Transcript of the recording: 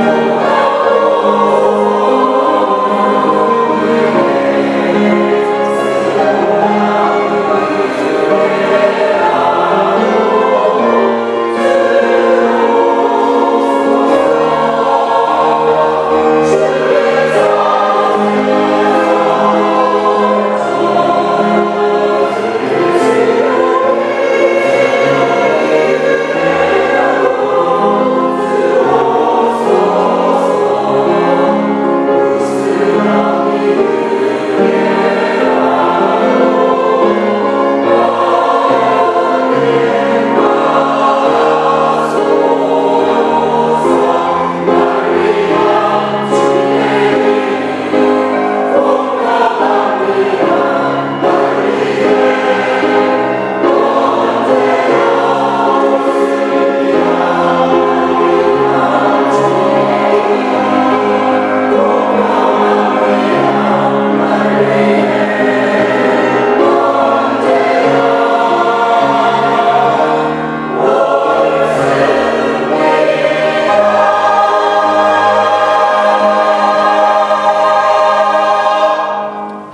Amen.